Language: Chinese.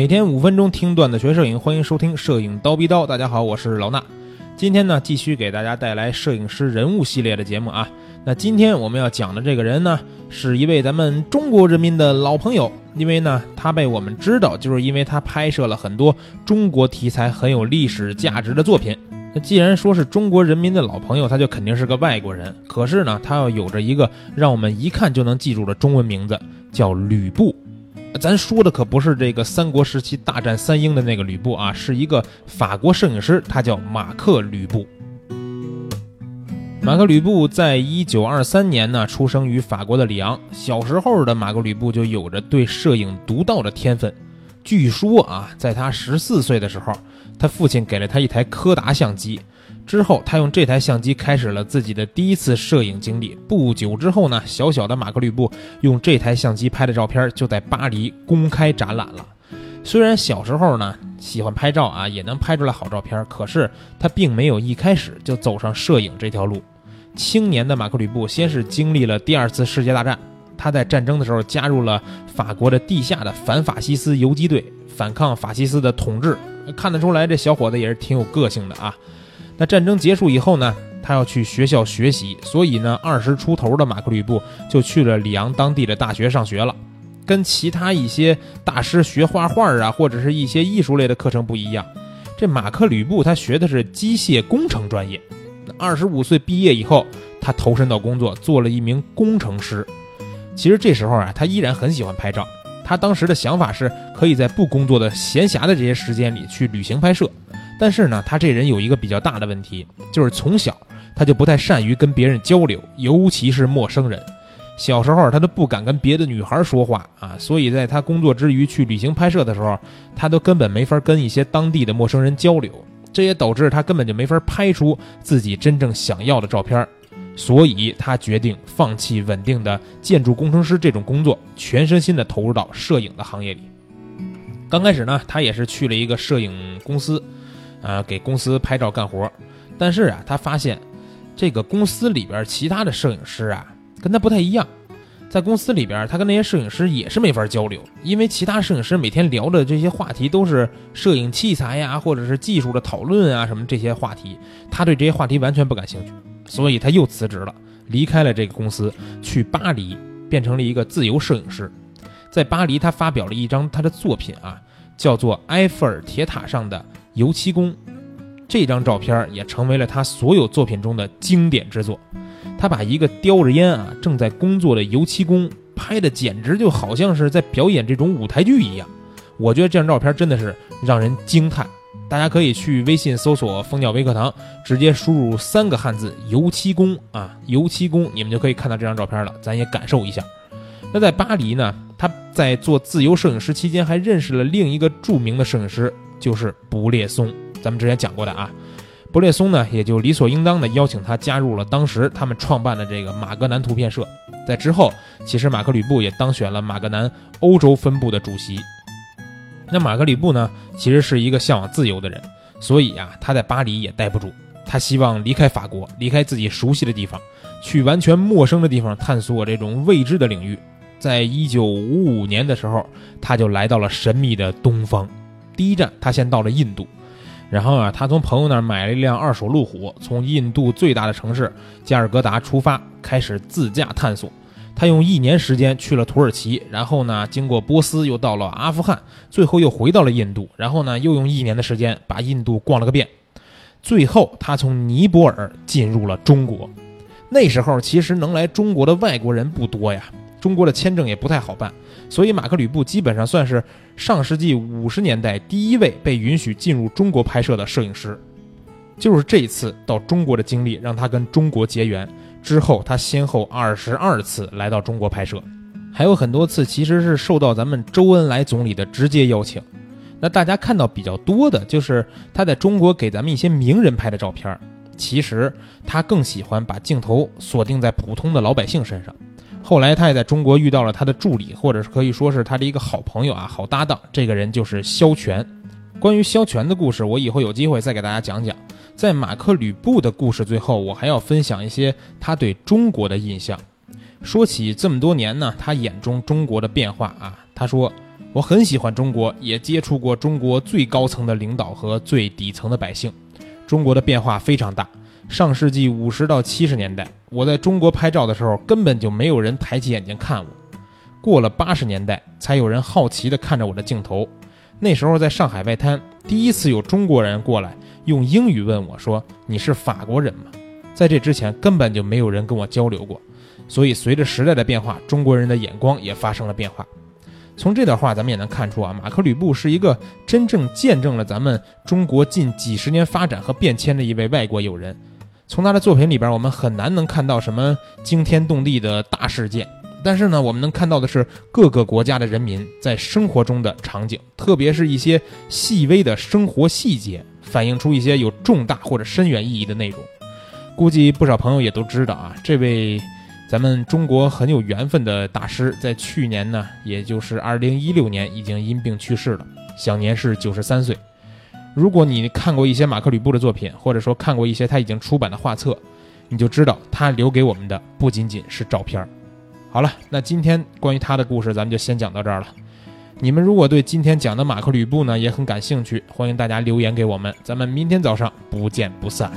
每天五分钟听段子学摄影，欢迎收听《摄影刀逼刀》。大家好，我是老衲。今天呢，继续给大家带来摄影师人物系列的节目啊。那今天我们要讲的这个人呢，是一位咱们中国人民的老朋友，因为呢，他被我们知道，就是因为他拍摄了很多中国题材很有历史价值的作品。那既然说是中国人民的老朋友，他就肯定是个外国人。可是呢，他要有着一个让我们一看就能记住的中文名字，叫吕布。咱说的可不是这个三国时期大战三英的那个吕布啊，是一个法国摄影师，他叫马克·吕布。马克·吕布在一九二三年呢，出生于法国的里昂。小时候的马克·吕布就有着对摄影独到的天分。据说啊，在他十四岁的时候，他父亲给了他一台柯达相机。之后，他用这台相机开始了自己的第一次摄影经历。不久之后呢，小小的马克·吕布用这台相机拍的照片就在巴黎公开展览了。虽然小时候呢喜欢拍照啊，也能拍出来好照片，可是他并没有一开始就走上摄影这条路。青年的马克·吕布先是经历了第二次世界大战，他在战争的时候加入了法国的地下的反法西斯游击队，反抗法西斯的统治。看得出来，这小伙子也是挺有个性的啊。那战争结束以后呢，他要去学校学习，所以呢，二十出头的马克·吕布就去了里昂当地的大学上学了。跟其他一些大师学画画啊，或者是一些艺术类的课程不一样，这马克·吕布他学的是机械工程专业。二十五岁毕业以后，他投身到工作，做了一名工程师。其实这时候啊，他依然很喜欢拍照。他当时的想法是，可以在不工作的闲暇的这些时间里去旅行拍摄。但是呢，他这人有一个比较大的问题，就是从小他就不太善于跟别人交流，尤其是陌生人。小时候他都不敢跟别的女孩说话啊，所以在他工作之余去旅行拍摄的时候，他都根本没法跟一些当地的陌生人交流。这也导致他根本就没法拍出自己真正想要的照片，所以他决定放弃稳定的建筑工程师这种工作，全身心的投入到摄影的行业里。刚开始呢，他也是去了一个摄影公司。啊，给公司拍照干活，但是啊，他发现这个公司里边其他的摄影师啊，跟他不太一样。在公司里边，他跟那些摄影师也是没法交流，因为其他摄影师每天聊的这些话题都是摄影器材呀，或者是技术的讨论啊，什么这些话题，他对这些话题完全不感兴趣，所以他又辞职了，离开了这个公司，去巴黎变成了一个自由摄影师。在巴黎，他发表了一张他的作品啊，叫做《埃菲尔铁塔上的》。油漆工这张照片也成为了他所有作品中的经典之作。他把一个叼着烟啊正在工作的油漆工拍的简直就好像是在表演这种舞台剧一样。我觉得这张照片真的是让人惊叹。大家可以去微信搜索“蜂鸟微课堂”，直接输入三个汉字“油漆工”啊，油漆工，你们就可以看到这张照片了。咱也感受一下。那在巴黎呢，他在做自由摄影师期间还认识了另一个著名的摄影师。就是布列松，咱们之前讲过的啊。布列松呢，也就理所应当的邀请他加入了当时他们创办的这个马格南图片社。在之后，其实马克吕布也当选了马格南欧洲分部的主席。那马克吕布呢，其实是一个向往自由的人，所以啊，他在巴黎也待不住，他希望离开法国，离开自己熟悉的地方，去完全陌生的地方探索这种未知的领域。在一九五五年的时候，他就来到了神秘的东方。第一站，他先到了印度，然后啊，他从朋友那儿买了一辆二手路虎，从印度最大的城市加尔各答出发，开始自驾探索。他用一年时间去了土耳其，然后呢，经过波斯又到了阿富汗，最后又回到了印度，然后呢，又用一年的时间把印度逛了个遍。最后，他从尼泊尔进入了中国。那时候其实能来中国的外国人不多呀。中国的签证也不太好办，所以马克吕布基本上算是上世纪五十年代第一位被允许进入中国拍摄的摄影师。就是这一次到中国的经历，让他跟中国结缘。之后，他先后二十二次来到中国拍摄，还有很多次其实是受到咱们周恩来总理的直接邀请。那大家看到比较多的就是他在中国给咱们一些名人拍的照片，其实他更喜欢把镜头锁定在普通的老百姓身上。后来，他也在中国遇到了他的助理，或者是可以说是他的一个好朋友啊，好搭档。这个人就是萧全。关于萧全的故事，我以后有机会再给大家讲讲。在马克·吕布的故事最后，我还要分享一些他对中国的印象。说起这么多年呢，他眼中中国的变化啊，他说：“我很喜欢中国，也接触过中国最高层的领导和最底层的百姓。中国的变化非常大。上世纪五十到七十年代，我在中国拍照的时候，根本就没有人抬起眼睛看我。过了八十年代，才有人好奇地看着我的镜头。那时候在上海外滩，第一次有中国人过来用英语问我说：‘你是法国人吗？’在这之前，根本就没有人跟我交流过。”所以，随着时代的变化，中国人的眼光也发生了变化。从这段话，咱们也能看出啊，马克·吕布是一个真正见证了咱们中国近几十年发展和变迁的一位外国友人。从他的作品里边，我们很难能看到什么惊天动地的大事件，但是呢，我们能看到的是各个国家的人民在生活中的场景，特别是一些细微的生活细节，反映出一些有重大或者深远意义的内容。估计不少朋友也都知道啊，这位。咱们中国很有缘分的大师，在去年呢，也就是二零一六年，已经因病去世了，享年是九十三岁。如果你看过一些马克·吕布的作品，或者说看过一些他已经出版的画册，你就知道他留给我们的不仅仅是照片。好了，那今天关于他的故事，咱们就先讲到这儿了。你们如果对今天讲的马克·吕布呢也很感兴趣，欢迎大家留言给我们，咱们明天早上不见不散。